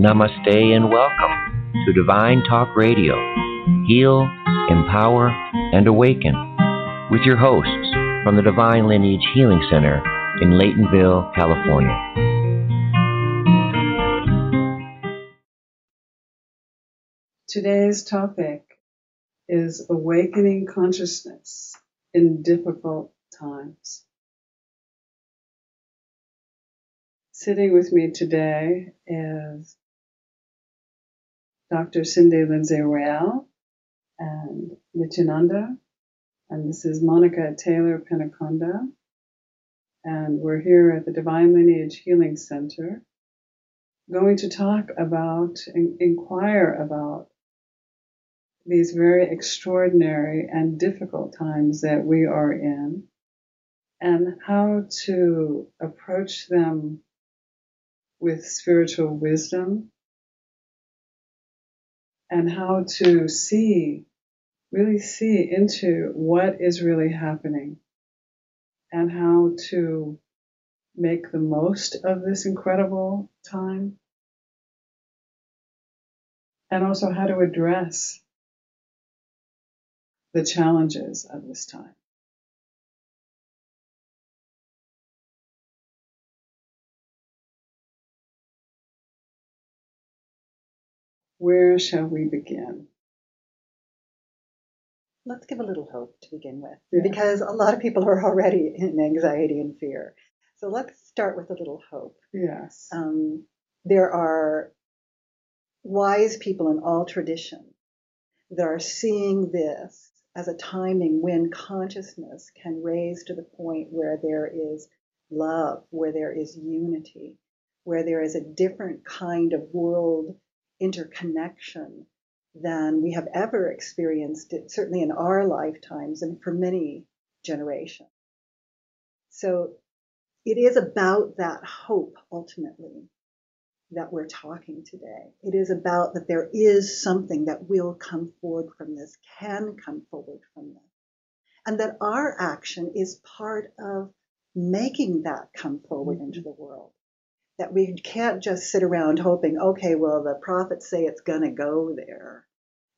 Namaste and welcome to Divine Talk Radio. Heal, empower, and awaken with your hosts from the Divine Lineage Healing Center in Laytonville, California. Today's topic is awakening consciousness in difficult times. Sitting with me today is Dr. Cindy Lindsay Royale and Nityananda, and this is Monica Taylor Penaconda, and we're here at the Divine Lineage Healing Center going to talk about, and inquire about these very extraordinary and difficult times that we are in and how to approach them with spiritual wisdom and how to see, really see into what is really happening and how to make the most of this incredible time and also how to address the challenges of this time. Where shall we begin? Let's give a little hope to begin with, yeah. because a lot of people are already in anxiety and fear. So let's start with a little hope. Yes. Um, there are wise people in all traditions that are seeing this as a timing when consciousness can raise to the point where there is love, where there is unity, where there is a different kind of world interconnection than we have ever experienced, it, certainly in our lifetimes and for many generations. So it is about that hope ultimately that we're talking today. It is about that there is something that will come forward from this, can come forward from this. And that our action is part of making that come forward mm-hmm. into the world. That we can't just sit around hoping, okay, well, the prophets say it's going to go there.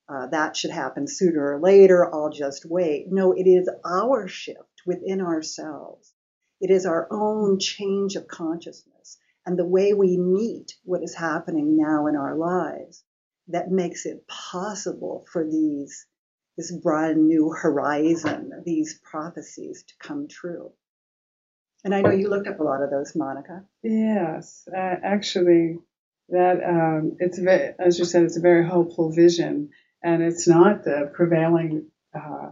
Uh, that should happen sooner or later. I'll just wait. No, it is our shift within ourselves. It is our own change of consciousness and the way we meet what is happening now in our lives that makes it possible for these this brand new horizon, these prophecies to come true. And I know you looked up a lot of those, Monica. Yes, uh, actually, that um, it's very, as you said, it's a very hopeful vision, and it's not the prevailing uh,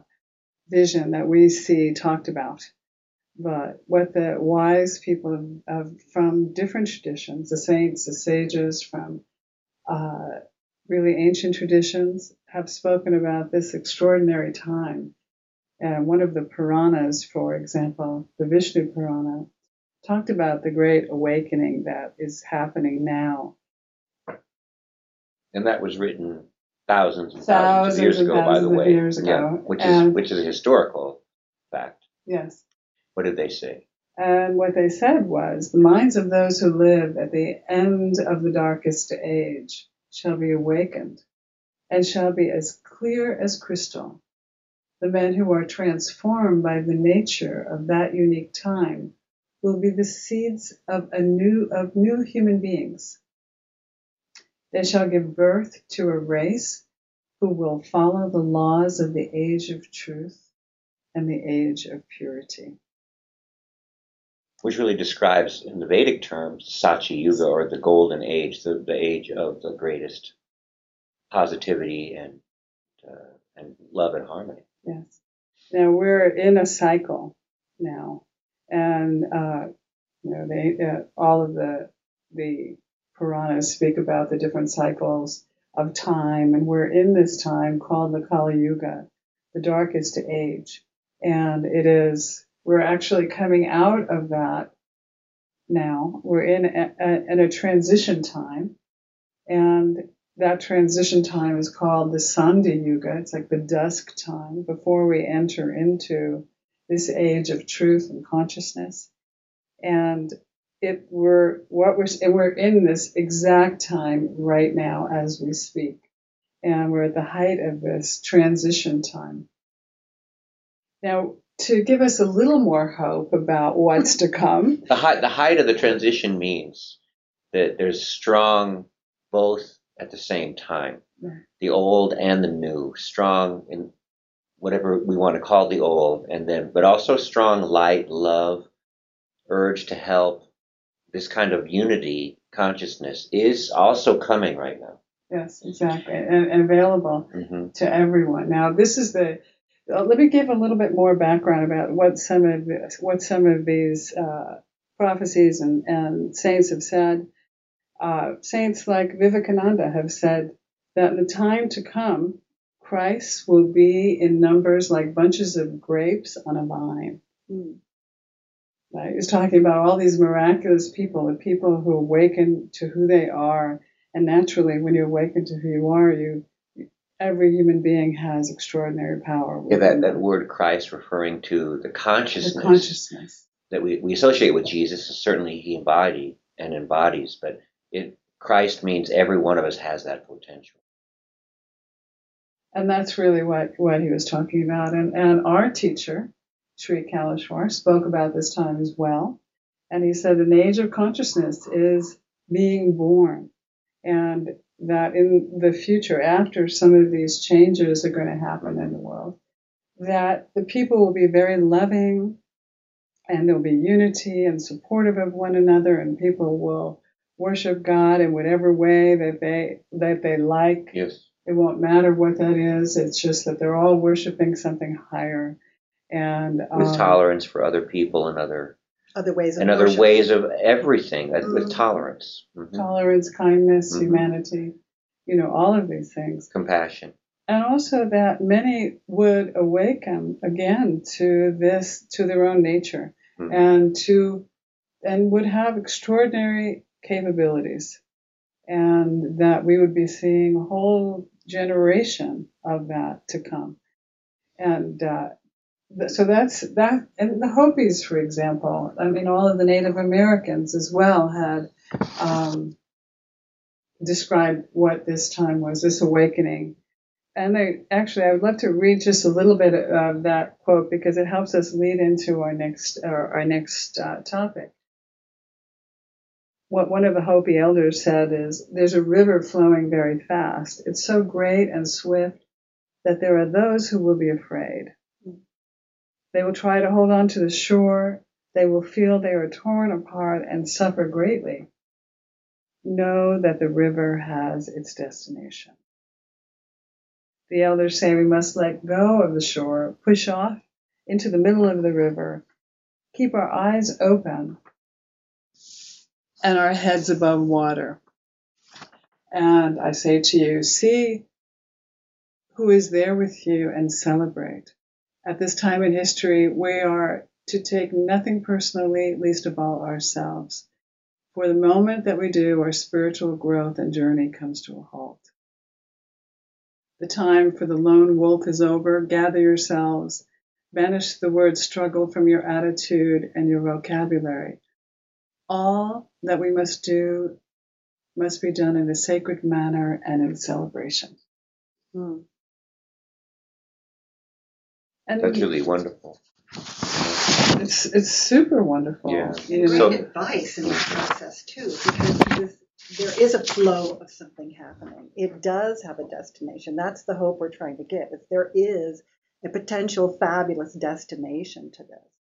vision that we see talked about but what the wise people of, of, from different traditions, the saints, the sages from uh, really ancient traditions, have spoken about this extraordinary time. And one of the Puranas, for example, the Vishnu Purana, talked about the great awakening that is happening now. And that was written thousands and thousands, thousands of years ago, by the way. Years ago. Yeah, which is which is a historical fact. Yes. What did they say? And what they said was, the minds of those who live at the end of the darkest age shall be awakened and shall be as clear as crystal. The men who are transformed by the nature of that unique time will be the seeds of a new, of new human beings. They shall give birth to a race who will follow the laws of the age of truth and the age of purity which really describes, in the Vedic terms, Satya Yuga or the golden age, the, the age of the greatest positivity and uh, and love and harmony. Yes. Now we're in a cycle now, and uh, you know they uh, all of the the Puranas speak about the different cycles of time, and we're in this time called the Kali Yuga, the darkest age, and it is we're actually coming out of that now. We're in a, a, in a transition time, and that transition time is called the Sandhya Yuga. It's like the dusk time before we enter into this age of truth and consciousness. And it we're what we're and we're in this exact time right now as we speak, and we're at the height of this transition time. Now, to give us a little more hope about what's to come, the height the height of the transition means that there's strong both at the same time, the old and the new, strong in whatever we want to call the old, and then but also strong light, love, urge to help this kind of unity consciousness is also coming right now. Yes, exactly, and, and available mm-hmm. to everyone. Now, this is the. Uh, let me give a little bit more background about what some of what some of these uh, prophecies and, and saints have said. Uh, saints like Vivekananda have said that in the time to come, Christ will be in numbers like bunches of grapes on a vine. Mm. Right? He's talking about all these miraculous people, the people who awaken to who they are. And naturally, when you awaken to who you are, you every human being has extraordinary power. Yeah, that, that word Christ referring to the consciousness, the consciousness. that we, we associate with Jesus. Certainly, he embodied and embodies, but it Christ means every one of us has that potential. And that's really what, what he was talking about. And, and our teacher, Sri Kaleshwar spoke about this time as well. And he said an age of consciousness is being born. And that in the future, after some of these changes are going to happen in the world, that the people will be very loving and there'll be unity and supportive of one another and people will worship God in whatever way that they that they like. Yes. It won't matter what that is. It's just that they're all worshiping something higher and with um, tolerance for other people and other other ways of and other ways of everything mm-hmm. with tolerance, mm-hmm. tolerance, kindness, mm-hmm. humanity, you know, all of these things, compassion, and also that many would awaken again to this to their own nature mm-hmm. and to and would have extraordinary capabilities. And that we would be seeing a whole generation of that to come. And uh, so that's that and the hopis for example i mean all of the native americans as well had um, described what this time was this awakening. And they actually i would love to read just a little bit of that quote because it helps us lead into our next our, our next uh, topic what one of the hopi elders said is there's a river flowing very fast it's so great and swift that there are those who will be afraid they will try to hold on to the shore. They will feel they are torn apart and suffer greatly. Know that the river has its destination. The elders say we must let go of the shore, push off into the middle of the river, keep our eyes open and our heads above water. And I say to you, see who is there with you and celebrate at this time in history, we are to take nothing personally, least of all ourselves. For the moment that we do, our spiritual growth and journey comes to a halt. The time for the lone wolf is over. Gather yourselves. Banish the word struggle from your attitude and your vocabulary. All that we must do must be done in a sacred manner and in celebration. Hmm. And That's really wonderful. It's it's super wonderful. Yeah. You know? Great advice in the process too, because there is a flow of something happening. It does have a destination. That's the hope we're trying to give. Is there is a potential fabulous destination to this.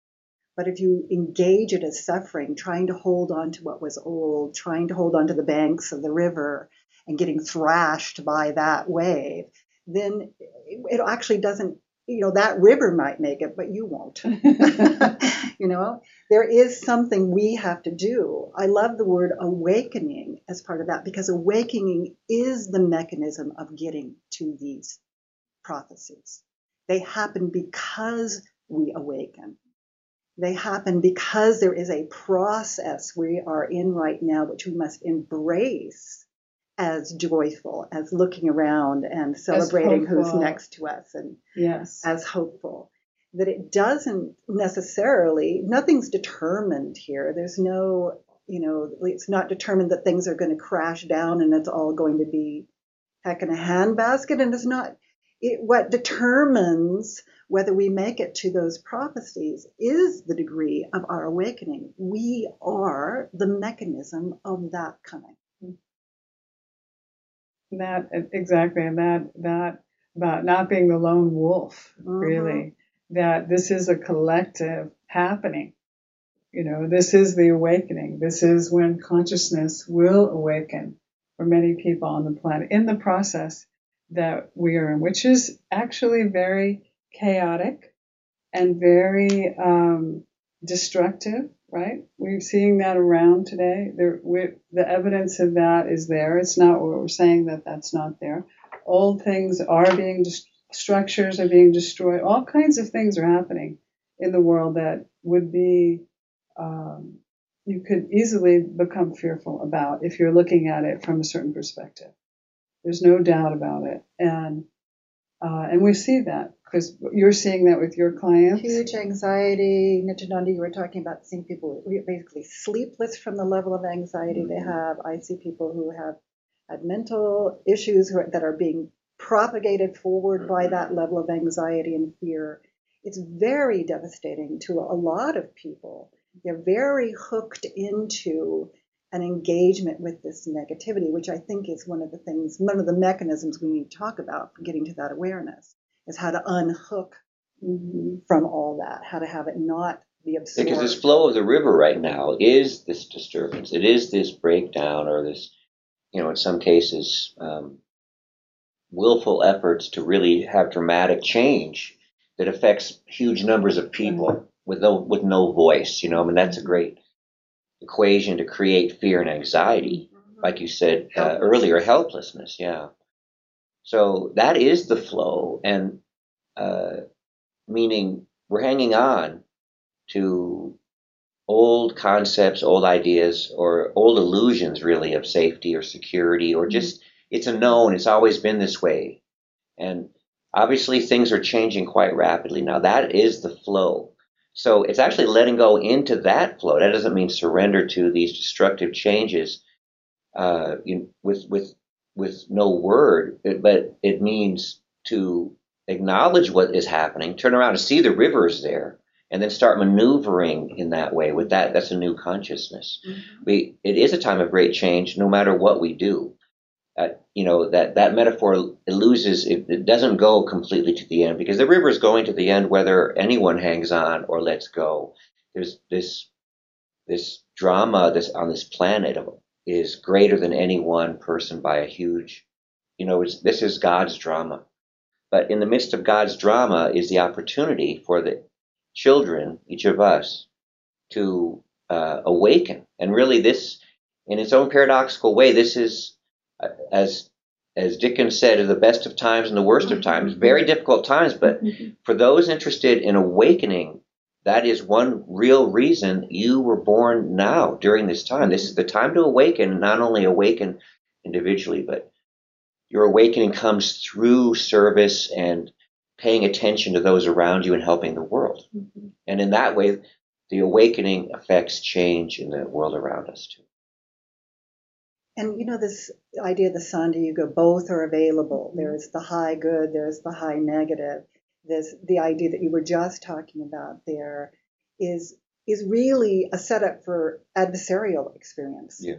But if you engage it as suffering, trying to hold on to what was old, trying to hold on to the banks of the river and getting thrashed by that wave, then it actually doesn't you know, that river might make it, but you won't. you know, there is something we have to do. I love the word awakening as part of that because awakening is the mechanism of getting to these prophecies. They happen because we awaken. They happen because there is a process we are in right now, which we must embrace as joyful as looking around and celebrating who's next to us and yes. as hopeful that it doesn't necessarily nothing's determined here there's no you know, it's not determined that things are going to crash down and it's all going to be heck in a handbasket. And it's not, it, what determines whether we make it to those prophecies is the degree of our awakening. We are the mechanism of that coming. That exactly, and that that about not being the lone wolf, mm-hmm. really. That this is a collective happening. You know, this is the awakening. This is when consciousness will awaken for many people on the planet in the process that we are in, which is actually very chaotic and very um, destructive, right? We're seeing that around today. There, the evidence of that is there. It's not what we're saying that that's not there. Old things are being, structures are being destroyed. All kinds of things are happening in the world that would be, um, you could easily become fearful about if you're looking at it from a certain perspective. There's no doubt about it. And, uh, and we see that because you're seeing that with your clients. Huge anxiety. Nityananda, you were talking about seeing people basically sleepless from the level of anxiety they mm-hmm. have. I see people who have had mental issues that are being propagated forward by mm-hmm. that level of anxiety and fear. It's very devastating to a lot of people. They're very hooked into an engagement with this negativity, which I think is one of the things, one of the mechanisms we need to talk about for getting to that awareness is how to unhook mm-hmm. from all that, how to have it not be absorbed. Because this flow of the river right now is this disturbance. It is this breakdown or this, you know, in some cases, um, willful efforts to really have dramatic change that affects huge numbers of people mm-hmm. with no with no voice. You know, I mean that's a great equation to create fear and anxiety, mm-hmm. like you said uh, earlier, helplessness. Yeah. So that is the flow, and uh, meaning we're hanging on to old concepts, old ideas, or old illusions, really, of safety or security, or mm-hmm. just it's a known, it's always been this way. And obviously, things are changing quite rapidly now. That is the flow. So it's actually letting go into that flow. That doesn't mean surrender to these destructive changes uh, you, with with with no word, but it means to acknowledge what is happening, turn around and see the rivers there, and then start maneuvering in that way. With that, that's a new consciousness. Mm-hmm. We it is a time of great change, no matter what we do. Uh, you know that that metaphor it loses it, it, doesn't go completely to the end because the river is going to the end whether anyone hangs on or lets go. There's this this drama this on this planet of is greater than any one person by a huge, you know, this is God's drama. But in the midst of God's drama is the opportunity for the children, each of us, to uh, awaken. And really, this, in its own paradoxical way, this is, uh, as as Dickens said, of the best of times and the worst of times, very difficult times. But mm-hmm. for those interested in awakening that is one real reason you were born now during this time. This is the time to awaken, not only awaken individually, but your awakening comes through service and paying attention to those around you and helping the world. Mm-hmm. And in that way, the awakening affects change in the world around us too. And you know, this idea of the Sandhi Yuga, both are available. There's the high good, there's the high negative this the idea that you were just talking about there is is really a setup for adversarial experience. Yeah.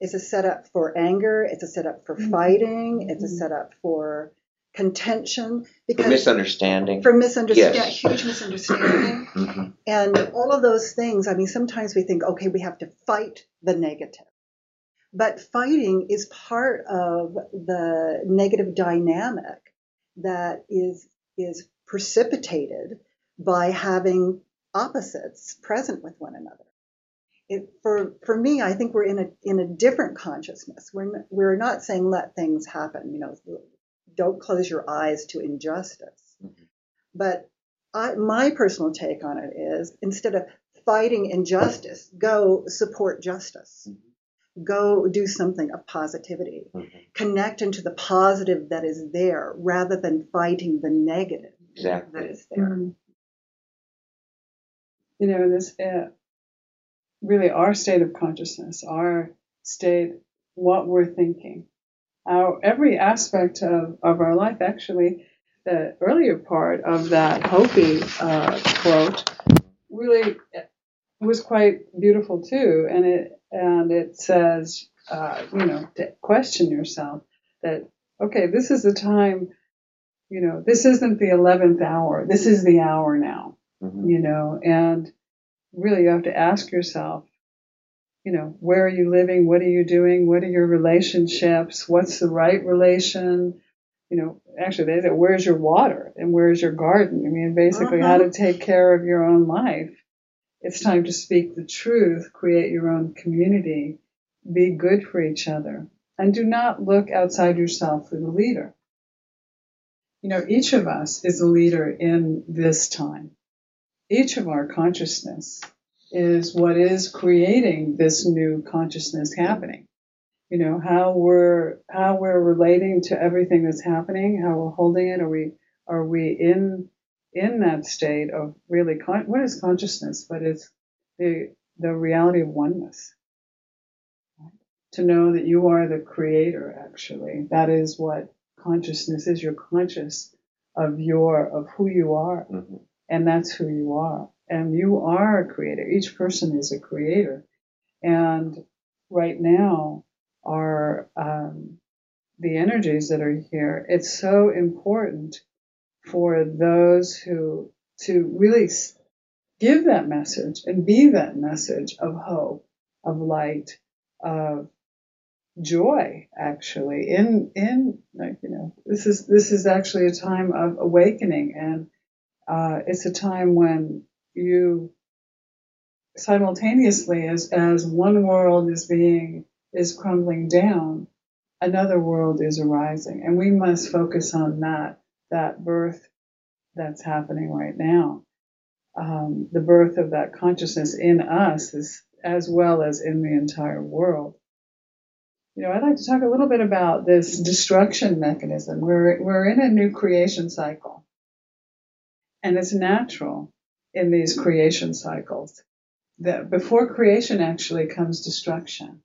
It's a setup for anger, it's a setup for mm-hmm. fighting, mm-hmm. it's a setup for contention because for misunderstanding for misunderstanding yes. huge misunderstanding mm-hmm. and all of those things i mean sometimes we think okay we have to fight the negative but fighting is part of the negative dynamic that is is precipitated by having opposites present with one another. It, for for me, I think we're in a in a different consciousness. We're we're not saying let things happen. You know, don't close your eyes to injustice. Mm-hmm. But I, my personal take on it is instead of fighting injustice, go support justice. Mm-hmm go do something of positivity. Mm-hmm. Connect into the positive that is there rather than fighting the negative exactly. that is there. Mm-hmm. You know, this uh, really our state of consciousness, our state, what we're thinking. Our every aspect of, of our life, actually, the earlier part of that Hopi uh, quote really was quite beautiful too, and it and it says, uh, you know, to question yourself that okay, this is the time, you know, this isn't the eleventh hour, this is the hour now, mm-hmm. you know, and really you have to ask yourself, you know, where are you living? What are you doing? What are your relationships? What's the right relation? You know, actually, they say, where's your water and where's your garden? I mean, basically, uh-huh. how to take care of your own life. It's time to speak the truth, create your own community, be good for each other, and do not look outside yourself for the leader. You know, each of us is a leader in this time. Each of our consciousness is what is creating this new consciousness happening. You know, how we're, how we're relating to everything that's happening, how we're holding it. Are we, are we in, in that state of really, con- what is consciousness? But it's the, the reality of oneness. To know that you are the creator, actually. That is what consciousness is. You're conscious of your, of who you are. Mm-hmm. And that's who you are and you are a creator. Each person is a creator. And right now, are um, the energies that are here. It's so important for those who to really give that message and be that message of hope, of light, of joy. Actually, in in like you know, this is this is actually a time of awakening, and uh, it's a time when you simultaneously as as one world is being is crumbling down another world is arising and we must focus on that that birth that's happening right now um, the birth of that consciousness in us is as well as in the entire world you know i'd like to talk a little bit about this destruction mechanism we're we're in a new creation cycle and it's natural in these creation cycles. That before creation actually comes destruction.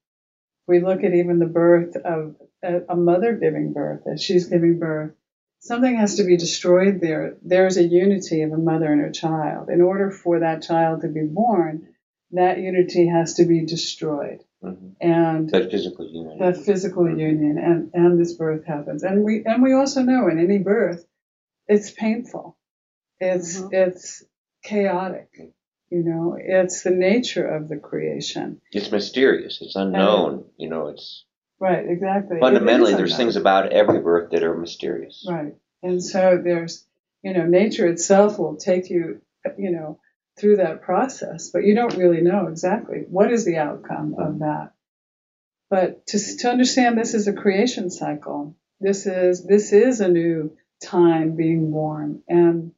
We look at even the birth of a, a mother giving birth, as she's giving birth, something has to be destroyed there. There's a unity of a mother and her child. In order for that child to be born, that unity has to be destroyed. Mm-hmm. And that physical union. That physical mm-hmm. union and, and this birth happens. And we and we also know in any birth, it's painful. It's mm-hmm. it's chaotic. You know, it's the nature of the creation. It's mysterious. It's unknown. And, you know, it's right. Exactly. Fundamentally, there's things about every birth that are mysterious. Right. And so there's, you know, nature itself will take you, you know, through that process, but you don't really know exactly what is the outcome of that. But to, to understand this is a creation cycle, this is this is a new time being born, and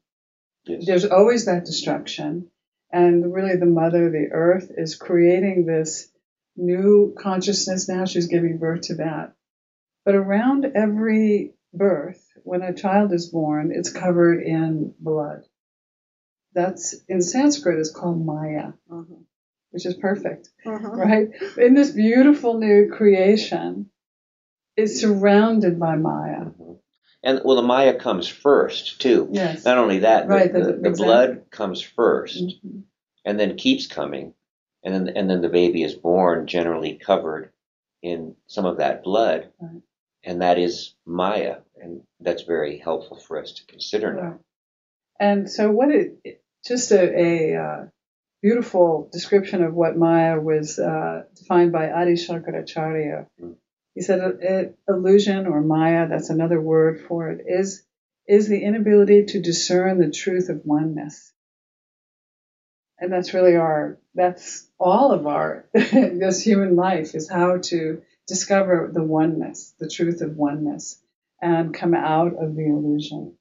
Yes. There's always that destruction. And really, the mother, the earth, is creating this new consciousness now. She's giving birth to that. But around every birth, when a child is born, it's covered in blood. That's in Sanskrit is called Maya, mm-hmm. which is perfect, mm-hmm. right? In this beautiful new creation, it's surrounded by Maya. Mm-hmm. And well, the Maya comes first too. Yes. Not only that, right, the, the, the blood comes 1st mm-hmm. and then keeps coming, and then and then the baby is born, generally covered in some of that blood, right. and that is Maya, and that's very helpful for us to consider now. Right. And so, what it just a, a uh, beautiful description of what Maya was uh, defined by Adi Shankaracharya. Mm. He said it, illusion or Maya, that's another word for it, is, is the inability to discern the truth of oneness. And that's really our, that's all of our, this human life is how to discover the oneness, the truth of oneness, and come out of the illusion.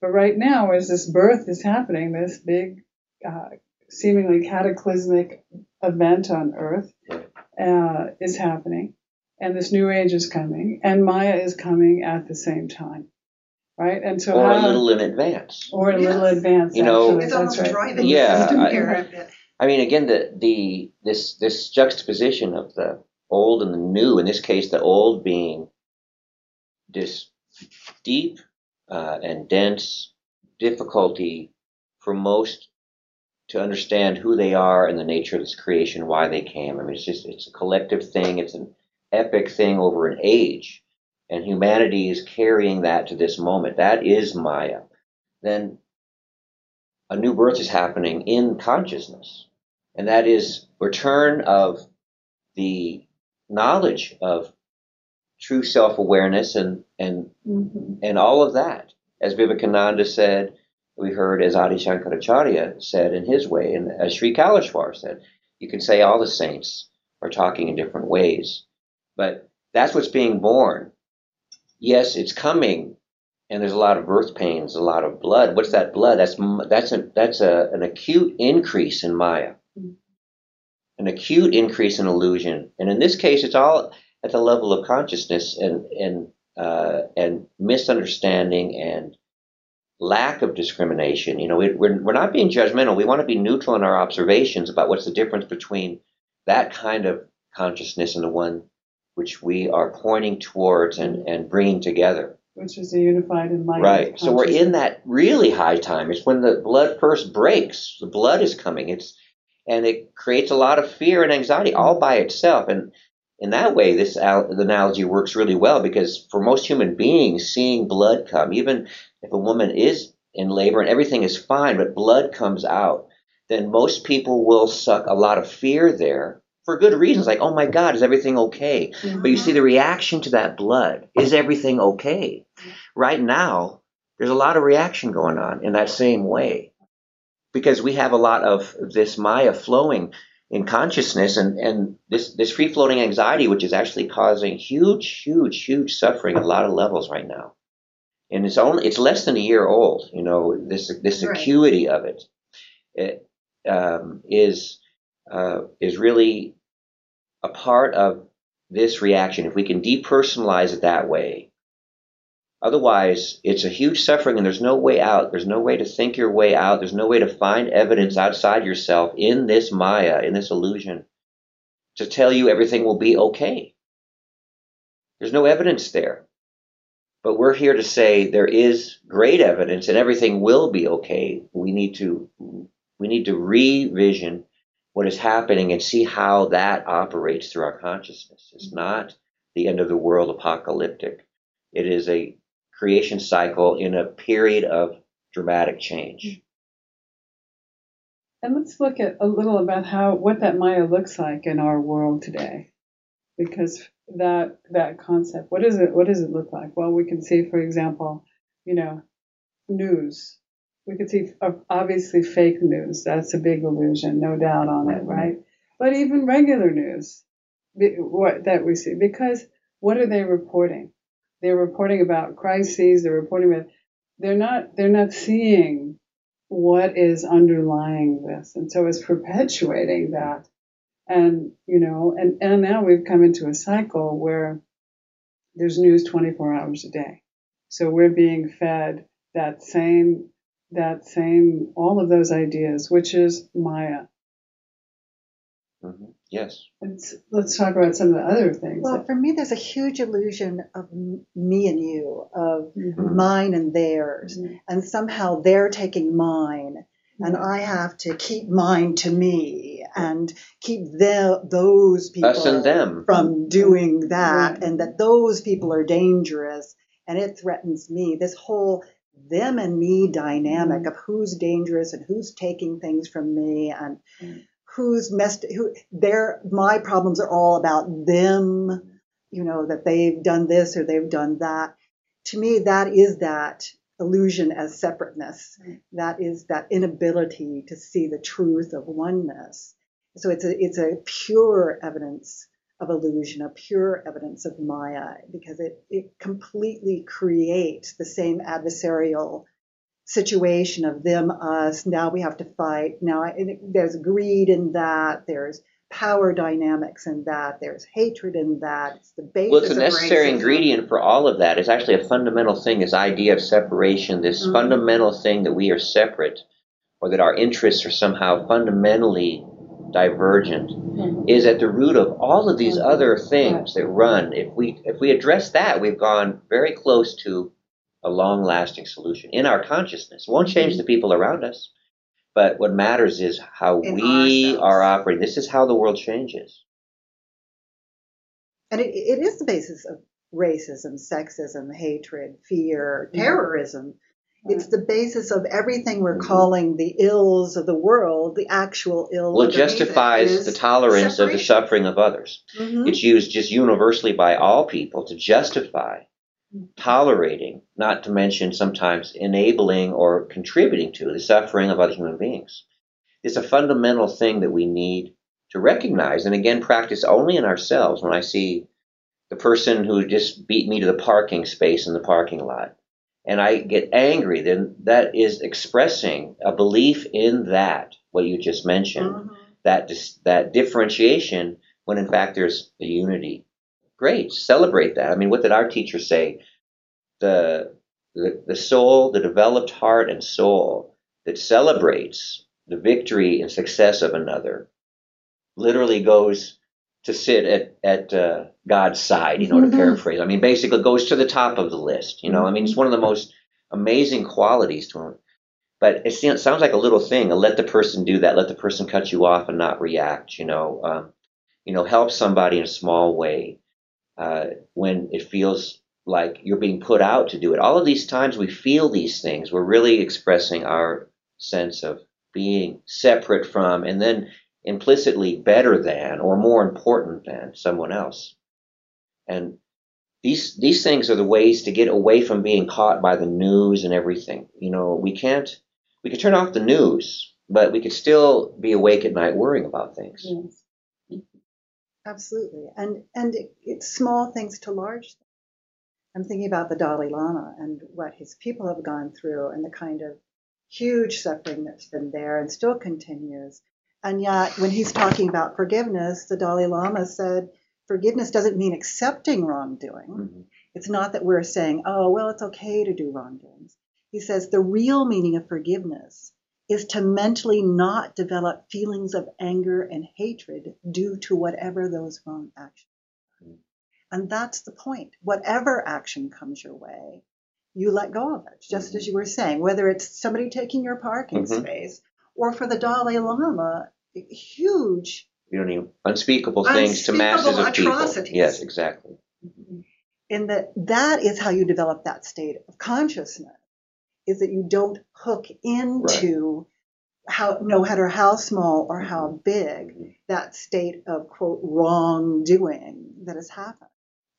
But right now, as this birth is happening, this big, uh, seemingly cataclysmic event on Earth uh, is happening, and this new age is coming, and Maya is coming at the same time, right? And so, or how, a little in advance, or a yes. little advance. You know, actually, it's almost right. driving yeah, I, I mean, again, the the this this juxtaposition of the old and the new. In this case, the old being this deep uh, and dense difficulty for most to understand who they are and the nature of this creation, why they came. I mean, it's just it's a collective thing. It's an epic thing over an age, and humanity is carrying that to this moment. That is Maya. Then a new birth is happening in consciousness and that is return of the knowledge of true self-awareness and and mm-hmm. and all of that. As Vivekananda said, we heard as Adi Shankaracharya said in his way, and as Sri Kaleshwar said, you can say all the saints are talking in different ways, but that's what's being born. Yes, it's coming, and there's a lot of birth pains, a lot of blood. What's that blood? That's that's a that's a, an acute increase in Maya an acute increase in illusion. And in this case, it's all at the level of consciousness and, and, uh, and misunderstanding and lack of discrimination. You know, we, we're, we're not being judgmental. We want to be neutral in our observations about what's the difference between that kind of consciousness and the one which we are pointing towards and, and bringing together. Which is a unified enlightenment. Right. So we're in that really high time. It's when the blood first breaks. The blood is coming. It's and it creates a lot of fear and anxiety all by itself. And in that way, this the analogy works really well because for most human beings, seeing blood come, even if a woman is in labor and everything is fine, but blood comes out, then most people will suck a lot of fear there for good reasons, like, oh my God, is everything okay? Mm-hmm. But you see the reaction to that blood. Is everything okay? Right now, there's a lot of reaction going on in that same way because we have a lot of this Maya flowing in consciousness and, and this, this free floating anxiety, which is actually causing huge, huge, huge suffering at a lot of levels right now. And it's only, it's less than a year old, you know, this, this right. acuity of it, it um, is, uh, is really a part of this reaction. If we can depersonalize it that way, Otherwise, it's a huge suffering and there's no way out. There's no way to think your way out. There's no way to find evidence outside yourself in this Maya, in this illusion, to tell you everything will be okay. There's no evidence there. But we're here to say there is great evidence and everything will be okay. We need to, we need to revision what is happening and see how that operates through our consciousness. It's not the end of the world apocalyptic. It is a creation cycle in a period of dramatic change. Hmm. And let's look at a little about how what that Maya looks like in our world today, because that that concept, what is it? What does it look like? Well, we can see, for example, you know, news. We could see obviously fake news. That's a big illusion, no doubt on it, right? But even regular news, what that we see, because what are they reporting? They're reporting about crises. They're reporting about they're not they're not seeing what is underlying this, and so it's perpetuating that. And you know, and and now we've come into a cycle where there's news 24 hours a day. So we're being fed that same that same all of those ideas, which is Maya. Mm-hmm. Yes. Let's, let's talk about some of the other things. Well, for me, there's a huge illusion of me and you, of mm-hmm. mine and theirs, mm-hmm. and somehow they're taking mine, mm-hmm. and I have to keep mine to me and keep the, those people Us and them. from doing that, and that those people are dangerous, and it threatens me. This whole them and me dynamic mm-hmm. of who's dangerous and who's taking things from me and who's messed who their my problems are all about them you know that they've done this or they've done that. To me that is that illusion as separateness. That is that inability to see the truth of oneness. So it's a it's a pure evidence of illusion, a pure evidence of Maya, because it, it completely creates the same adversarial situation of them, us. Now we have to fight. Now I, there's greed in that. There's power dynamics in that. There's hatred in that. It's the basis. Well, it's a necessary ingredient for all of that. It's actually a fundamental thing. This idea of separation. This mm-hmm. fundamental thing that we are separate or that our interests are somehow fundamentally divergent mm-hmm. is at the root of all of these mm-hmm. other things that run. If we if we address that, we've gone very close to a long lasting solution in our consciousness. It won't change the people around us, but what matters is how in we ourselves. are operating. This is how the world changes. And it, it is the basis of racism, sexism, hatred, fear, terrorism. It's the basis of everything we're calling the ills of the world, the actual ill. Well, it justifies the tolerance separation. of the suffering of others. Mm-hmm. It's used just universally by all people to justify tolerating, not to mention sometimes enabling or contributing to the suffering of other human beings. It's a fundamental thing that we need to recognize and again practice only in ourselves. When I see the person who just beat me to the parking space in the parking lot and I get angry, then that is expressing a belief in that, what you just mentioned, mm-hmm. that, dis- that differentiation when in fact there's a unity Great, celebrate that. I mean, what did our teacher say? The, the, the soul, the developed heart and soul that celebrates the victory and success of another literally goes to sit at, at uh, God's side, you know, mm-hmm. to paraphrase. I mean, basically goes to the top of the list, you know. I mean, it's one of the most amazing qualities to him. But it sounds like a little thing. Let the person do that. Let the person cut you off and not react, you know. Um, you know, help somebody in a small way uh, when it feels like you're being put out to do it. All of these times we feel these things, we're really expressing our sense of being separate from and then implicitly better than or more important than someone else. And these these things are the ways to get away from being caught by the news and everything. You know, we can't we could turn off the news, but we could still be awake at night worrying about things. Yes. Absolutely. And and it, it's small things to large things. I'm thinking about the Dalai Lama and what his people have gone through and the kind of huge suffering that's been there and still continues. And yet, when he's talking about forgiveness, the Dalai Lama said, forgiveness doesn't mean accepting wrongdoing. Mm-hmm. It's not that we're saying, oh, well, it's okay to do wrongdoings. He says the real meaning of forgiveness is to mentally not develop feelings of anger and hatred due to whatever those wrong actions are. Mm. And that's the point. Whatever action comes your way, you let go of it, just as mm-hmm. you were saying, whether it's somebody taking your parking mm-hmm. space or for the Dalai Lama, huge. You don't need unspeakable things unspeakable to masses of atrocities. people. Yes, exactly. Mm-hmm. In that that is how you develop that state of consciousness is that you don't hook into right. how no matter how small or how mm-hmm. big that state of quote wrongdoing that has happened.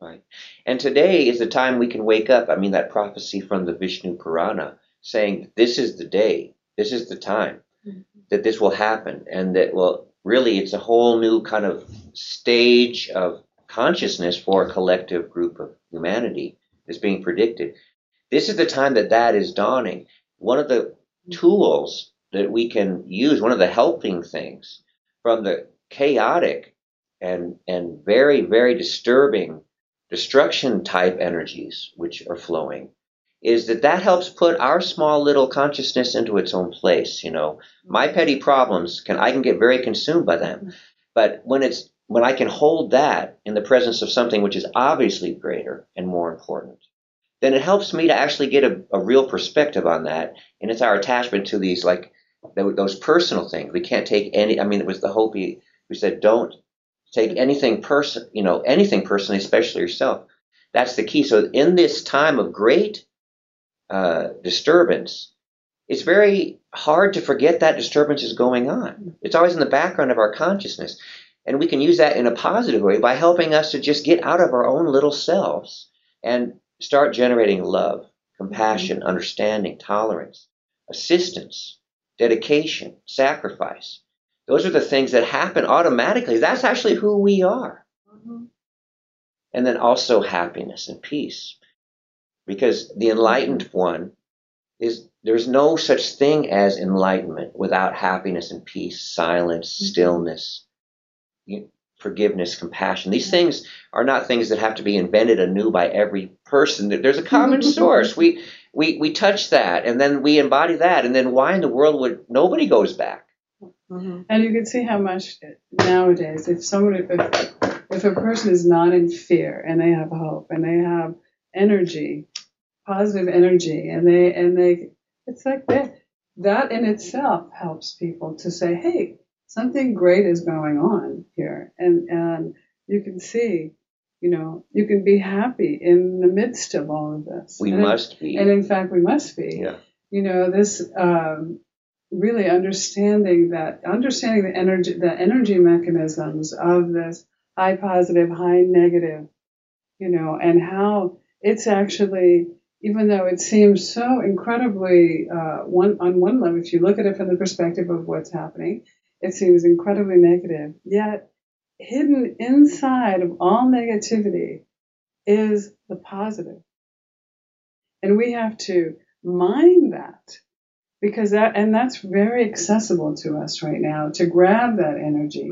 Right. And today is the time we can wake up. I mean that prophecy from the Vishnu Purana saying this is the day, this is the time mm-hmm. that this will happen and that well really it's a whole new kind of stage of consciousness for a collective group of humanity is being predicted this is the time that that is dawning. One of the tools that we can use, one of the helping things from the chaotic and, and very, very disturbing destruction type energies which are flowing is that that helps put our small little consciousness into its own place you know. My mm-hmm. petty problems can i can get very consumed by them. Mm-hmm. But when it's when i can hold that in the presence of something which is obviously greater and more important then it helps me to actually get a, a real perspective on that. And it's our attachment to these, like, those personal things. We can't take any, I mean, it was the Hopi who said, don't take anything person, you know, anything personally, especially yourself. That's the key. So in this time of great uh, disturbance, it's very hard to forget that disturbance is going on. It's always in the background of our consciousness. And we can use that in a positive way by helping us to just get out of our own little selves and start generating love, compassion, mm-hmm. understanding, tolerance, assistance, dedication, sacrifice. Those are the things that happen automatically. That's actually who we are. Mm-hmm. And then also happiness and peace. Because the enlightened one is there's no such thing as enlightenment without happiness and peace, silence, mm-hmm. stillness forgiveness, compassion. These things are not things that have to be invented anew by every person. There's a common source. We we we touch that, and then we embody that, and then why in the world would nobody goes back? Mm-hmm. And you can see how much nowadays, if somebody, if, if a person is not in fear and they have hope and they have energy, positive energy, and they and they, it's like that. That in itself helps people to say, "Hey, something great is going on here," and and you can see you know, you can be happy in the midst of all of this. We and must it, be. And in fact, we must be. Yeah. You know, this um, really understanding that, understanding the energy, the energy mechanisms of this high positive, high negative, you know, and how it's actually, even though it seems so incredibly, uh, one on one level, if you look at it from the perspective of what's happening, it seems incredibly negative. Yet hidden inside of all negativity is the positive. And we have to mine that because that, and that's very accessible to us right now to grab that energy.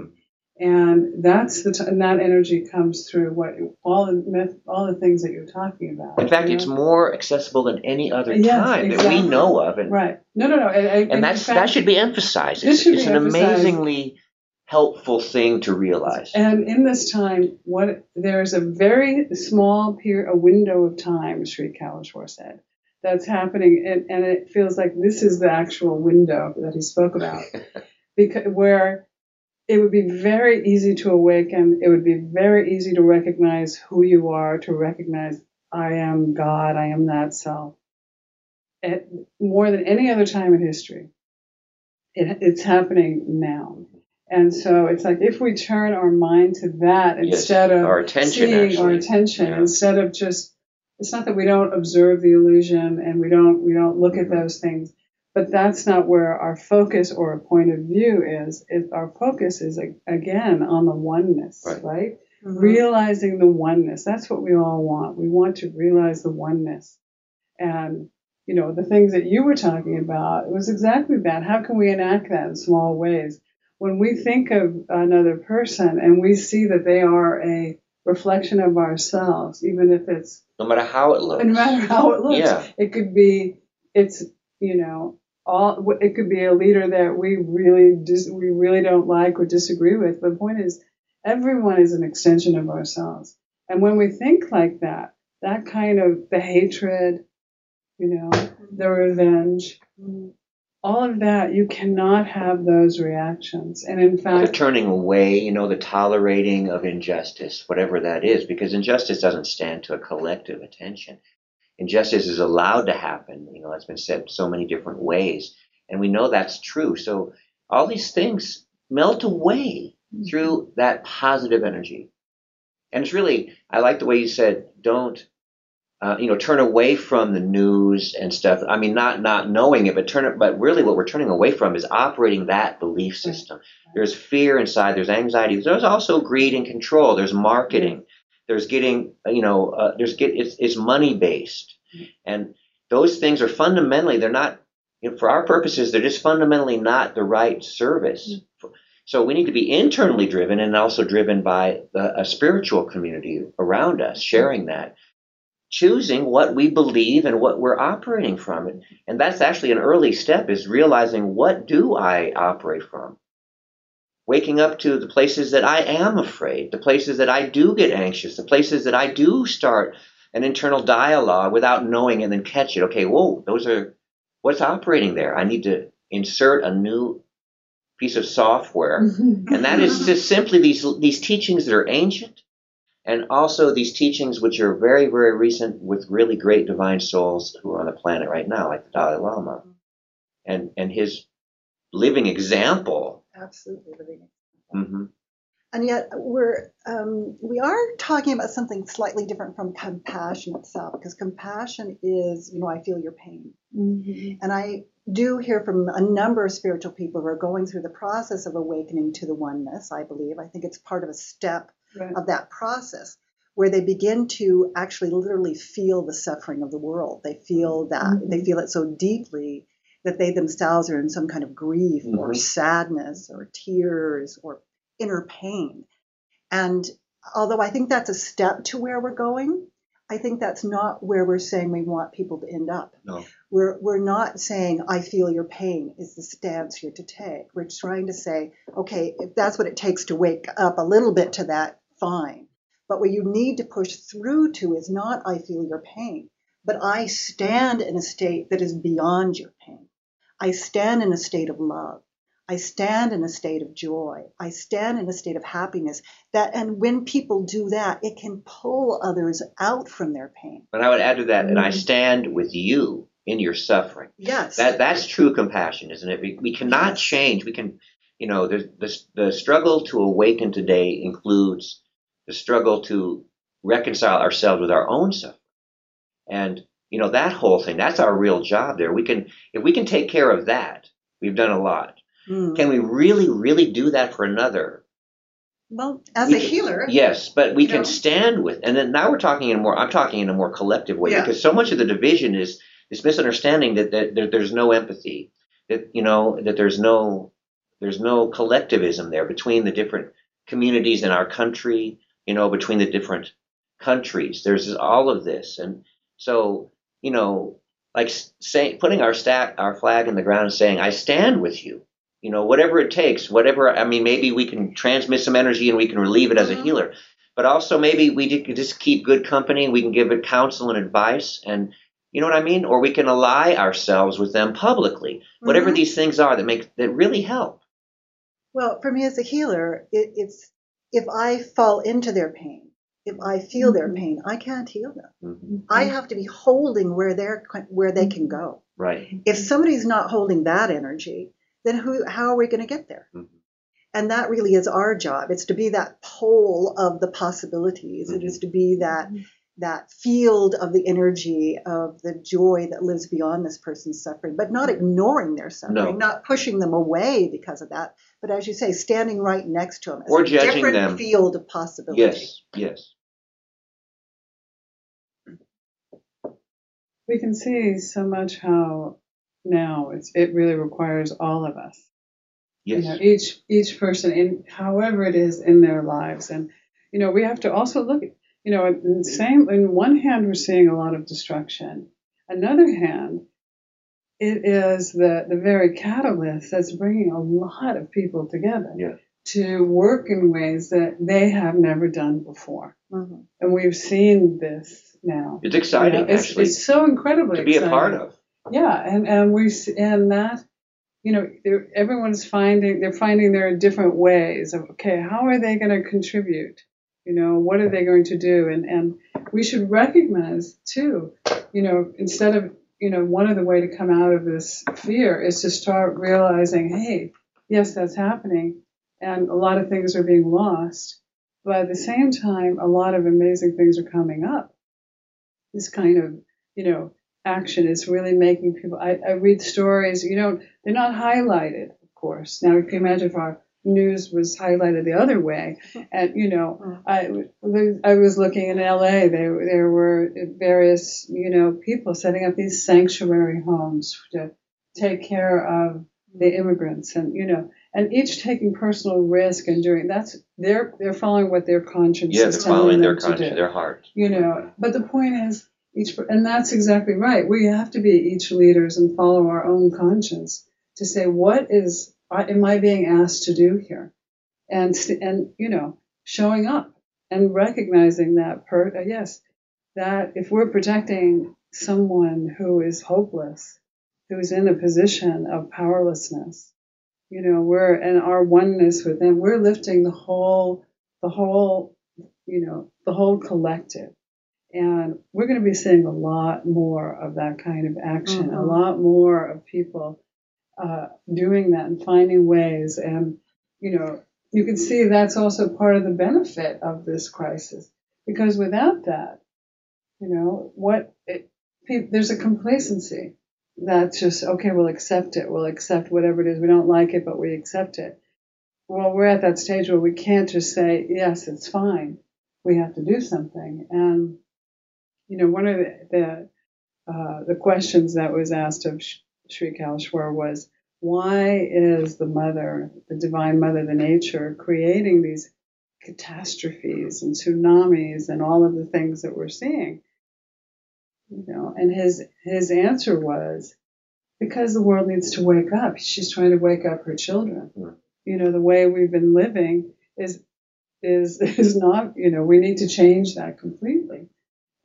And that's the, t- and that energy comes through what all the myth, all the things that you're talking about. In fact, you it's more accessible than any other Yes, time that we know of, and right. No, no, no. And, and and that's fact- that should be emphasized. This It's, should it's be an emphasized. amazingly helpful thing to realize. And in this time, what there's a very small period, a window of time, Sri Kaleshwar said, that's happening, and, and it feels like this is the actual window that he spoke about, because where it would be very easy to awaken. It would be very easy to recognize who you are, to recognize I am God, I am that self. At more than any other time in history, it, it's happening now. And so it's like if we turn our mind to that Yes, instead of our attention, seeing our attention, Yeah. instead of just it's not that we don't observe the illusion and we don't we don't look at those things, but that's not where our focus or a point of view is. It, our focus is a- again on the oneness, Right. right? Mhm. Realizing the oneness. That's what we all want. We want to realize the oneness. And you know, the things that you were talking about, it was exactly that. How can we enact that in small ways? When we think of another person and we see that they are a reflection of ourselves, even if it's, no matter how it looks. no matter how it looks, Yeah. it could be, it's, you know, all, it could be a leader that we really, dis, we really don't like or disagree with. But the point is, everyone is an extension of ourselves. And when we think like that, that kind of the hatred, you know, the revenge, all of that, you cannot have those reactions. And in fact, the turning away, you know, the tolerating of injustice, whatever that is, because injustice doesn't stand to a collective attention. Injustice is allowed to happen, you know, it's been said so many different ways, and we know that's true. So all these things melt away through that positive energy. And it's really, I like the way you said, don't, uh, you know, turn away from the news and stuff. I mean, not not knowing it, but turn it. But really, what we're turning away from is operating that belief system. There's fear inside. There's anxiety. There's also greed and control. There's marketing. There's getting, you know, uh, there's get. It's, it's money based, and those things are fundamentally they're not. You know, for our purposes, they're just fundamentally not the right service. So we need to be internally driven and also driven by the, a spiritual community around us, sharing that, choosing what we believe and what we're operating from. And that's actually an early step is realizing what do I operate from? Waking up to the places that I am afraid, the places that I do get anxious, the places that I do start an internal dialogue without knowing and then catch it. Okay, whoa, those are what's operating there. I need to insert a new piece of software mm-hmm. and that is just simply these these teachings that are ancient and also these teachings which are very very recent with really great divine souls who are on the planet right now like the dalai lama and and his living example Absolutely. living hmm And yet we're um, we are talking about something slightly different from compassion itself, because compassion is, you know, I feel your pain. Mhm. And I do hear from a number of spiritual people who are going through the process of awakening to the oneness, I believe. I think it's part of a step Right. of that process where they begin to actually literally feel the suffering of the world. They feel that, Mhm. they feel it so deeply that they themselves are in some kind of grief or Mhm. sadness or tears or inner pain. And although I think that's a step to where we're going, I think that's not where we're saying we want people to end up. No. We're, we're not saying, I feel your pain is the stance here to take. We're trying to say, okay, if that's what it takes to wake up a little bit to that, fine. But what you need to push through to is not, I feel your pain, but I stand in a state that is beyond your pain. I stand in a state of love. I stand in a state of joy. I stand in a state of happiness. That and when people do that, it can pull others out from their pain. But I would add to that, and I Mm. stand with you in your suffering. Yes. That that's true compassion, isn't it? We, we cannot Yes. change. We can, you know, the the struggle to awaken today includes the struggle to reconcile ourselves with our own suffering, and you know that whole thing. That's our real job. There, we can if we can take care of that, we've done a lot. Mm. Can we really, really do that for another? well, as we a can- healer, Yes, but we can know? stand with, and then now we're talking in a more. I'm talking in a more collective way Yeah. because so much of the division is this misunderstanding that, that, that there's no empathy, that you know that there's no there's no collectivism there between the different communities in our country, you know, between the different countries. There's all of this, and so you know, like say putting our our flag in the ground and saying, "I stand with you." You know, whatever it takes, whatever. I mean, maybe we can transmit some energy and we can relieve it as a Mhm. healer, but also maybe we can just keep good company. We can give it counsel and advice, and you know what I mean. Or we can ally ourselves with them publicly. Whatever Mhm. these things are that make that really help. Well, for me as a healer, it, it's if I fall into their pain, if I feel their Mhm. pain, I can't heal them. Mhm. I have to be holding where they're where they can go. Right. If somebody's not holding that energy, then who? How are we going to get there? Mhm. And that really is our job. It's to be that pole of the possibilities. It Mhm. is to be that that field of the energy of the joy that lives beyond this person's suffering, but not ignoring their suffering, No. not pushing them away because of that, but as you say, standing right next to them as Or a judging different them. field of possibility. Yes. Yes. we can see so much how now it's, it really requires all of us. Yes. You know, each each person in however it is in their lives, and you know we have to also look at you know in the same in one hand we're seeing a lot of destruction, another hand it is the the very catalyst that's bringing a lot of people together Yeah. to work in ways that they have never done before, Mhm. and we've seen this now. It's exciting You know, it's, actually it's so incredibly to be a part exciting. of. Yeah, and and we s- and that, you know, everyone's finding they're finding their different ways of okay, how are they going to contribute? You know, what are they going to do? And and we should recognize too, you know, instead of you know, one of the way to come out of this fear is to start realizing, hey, yes, that's happening, and a lot of things are being lost, but at the same time, a lot of amazing things are coming up. This kind of, you know, action is really making people. I, I read stories, you know, they're not highlighted, of course. Now, if you imagine if our news was highlighted the other way, and you know, I, I was looking in LA. There, there were various, you know, people setting up these sanctuary homes to take care of the immigrants, and you know, and each taking personal risk and doing that's they're they're following what their conscience Yeah, is they're telling following them their to conscience, do their heart. you know but the point is each and that's exactly right we have to be each leaders and follow our own conscience to say what is am i being asked to do here and and you know showing up and recognizing that per uh, yes that if we're protecting someone who is hopeless who's in a position of powerlessness you know we're and our oneness with them we're lifting the whole the whole you know the whole collective and we're going to be seeing a lot more of that kind of action a Mhm. lot more of people uh, doing that and finding ways. And you know you can see that's also part of the benefit of this crisis. Because without that you know what it, there's a complacency that's just okay we'll accept it. We'll accept whatever it is. We don't like it but we accept it. Well we're at that stage where we can't just say yes it's fine. We have to do something. And you know one of the the, uh, the questions that was asked of Sri Kaleshwar was why is the mother the divine mother the nature creating these catastrophes and tsunamis and all of the things that we're seeing You know, and his his answer was because the world needs to wake up. She's trying to wake up her children. Mm. You know, the way we've been living is is is not. You know, we need to change that completely.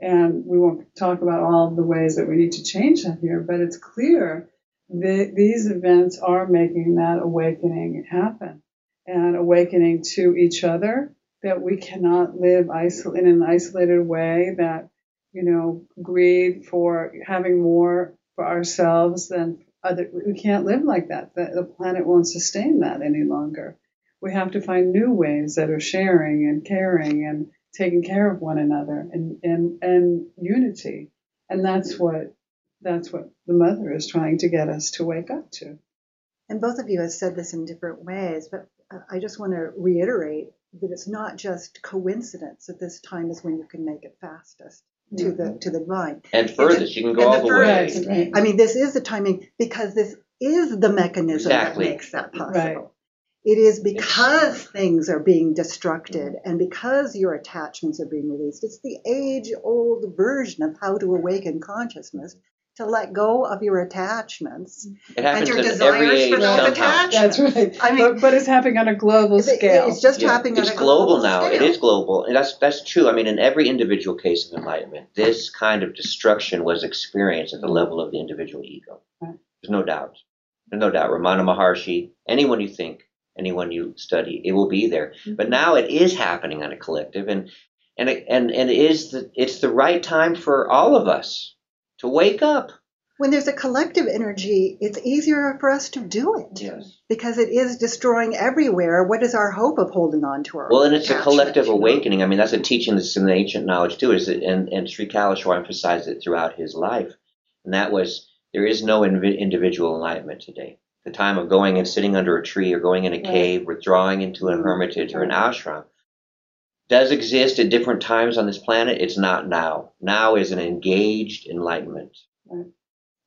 And we won't talk about all of the ways that we need to change that here, but it's clear these events are making that awakening happen and awakening to each other that we cannot live isol- in an isolated way that you know greed for having more for ourselves than other we can't live like that the, the planet won't sustain that any longer. We have to find new ways that are sharing and caring and taking care of one another and and, and unity. And that's what that's what the mother is trying to get us to wake up to And both of you have said this in different ways, but uh, I just want to reiterate that it's not just coincidence that this time is when you can make it fastest to the to the divine. And furthest, you can go all the the way. right I mean, this is the timing because this is the mechanism Exactly. that makes that possible. Right. It is because things are being destructed and because your attachments are being released. It's the age old version of how to awaken consciousness to let go of your attachments. It happens your desires every age for those attachments. That's right. I mean- but, but it's happening on a global It- scale. It's just Yeah, happening it's on a global now. It scale. is global, and that's that's true. I mean, in every individual case of enlightenment, this kind of destruction was experienced at the level of the individual ego. Right. There's no doubt. There's no doubt. Ramana Maharshi, anyone you think, anyone you study, it will be there. Mm-hmm. But now it is happening on a collective, and and it, and and it is the it's the right time for all of us to wake up. When there's a collective energy, it's easier for us to do it. Yes. Because it is destroying everywhere. What is our hope of holding on to our Well, and it's a collective you know? awakening. I mean, that's a teaching that's in the ancient knowledge too. Is that, and and Sri Kaleshwar emphasized it throughout his life, and that was there is no invi- individual enlightenment today. The time of going and sitting under a tree or going in a Right. cave, withdrawing into a mm-hmm. hermitage or an mm-hmm. ashram, does exist at different times on this planet. It's not now. Now is an engaged enlightenment.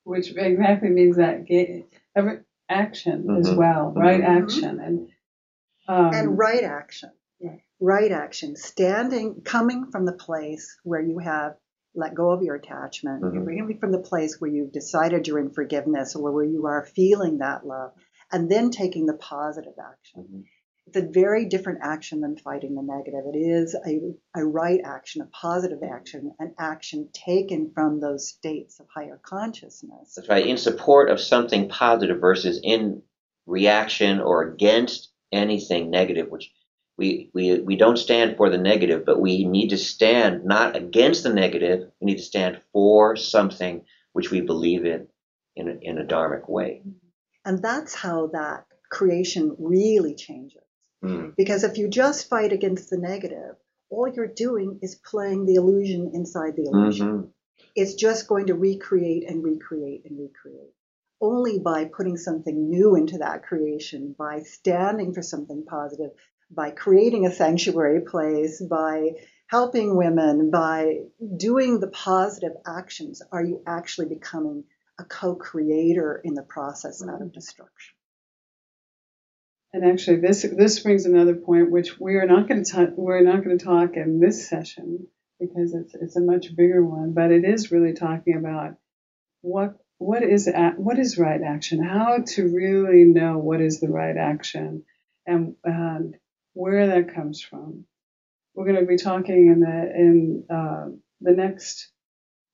which exactly means that ga- every action as Mhm. well, right Mhm. action and um, and right action. Right. Right action. Standing, coming from the place where you have let go of your attachment, Mhm. you're coming from the place where you've decided you're in forgiveness or where you are feeling that love, and then taking the positive action. It's a very different action than fighting the negative. It is a, a right action, a positive action, an action taken from those states of higher consciousness. That's right. In support of something positive versus in reaction or against anything negative, which we, we, we don't stand for the negative, but we need to stand not against the negative. We need to stand for something which we believe in in a, in a dharmic way. And that's how that creation really changes. Hmm. Because if you just fight against the negative, all you're doing is playing the illusion inside the illusion. Mhm. It's just going to recreate and recreate and recreate. Only by putting something new into that creation, by standing for something positive, by creating a sanctuary place, by helping women, by doing the positive actions, are you actually becoming a co creator in the process out of destruction. And actually this this brings another point which we are not going to talk we're not going to talk in this session because it's it's a much bigger one but it is really talking about what what is what is right action how to really know what is the right action and and where that comes from we're going to be talking in the in uh, the next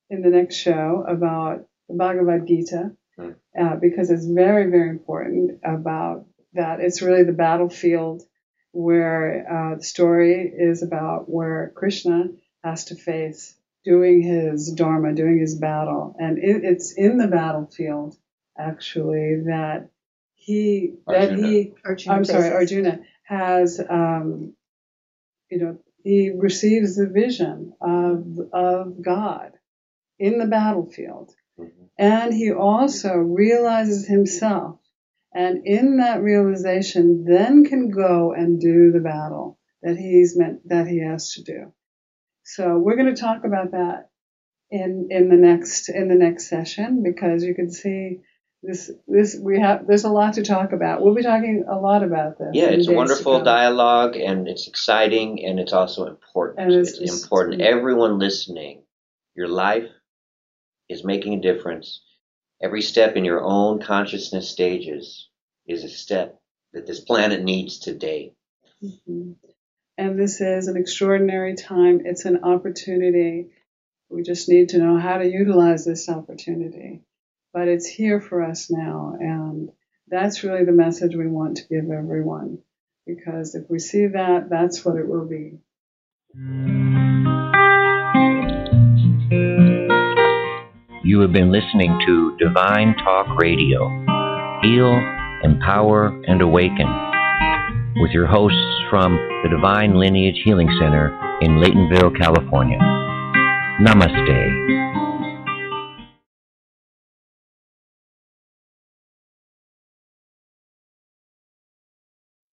in the next show about the Bhagavad Gita Hmm. uh, because it's very very important about that it's really the battlefield where uh, the story is about where Krishna has to face doing his dharma, doing his battle, and it, it's in the battlefield actually that he that Arjuna. he Arjuna I'm sorry Arjuna has um, you know he receives the vision of of God in the battlefield Mhm. and he also realizes himself and in that realization then can go and do the battle that he's meant that he has to do so we're going to talk about that in in the next in the next session because you can see this this we have there's a lot to talk about we'll be talking a lot about this Yeah, it's a wonderful dialogue and it's exciting and it's also important. And it's it's just- important. Everyone listening, your life is making a difference. Every step in your own consciousness stages is a step that this planet needs today. Mm-hmm. And this is an extraordinary time. It's an opportunity. We just need to know how to utilize this opportunity. But it's here for us now. And that's really the message we want to give everyone. Because if we see that, that's what it will be. You have been listening to Divine Talk Radio. Heal, empower, and awaken. With your hosts from the Divine Lineage Healing Center in Laytonville, California. Namaste.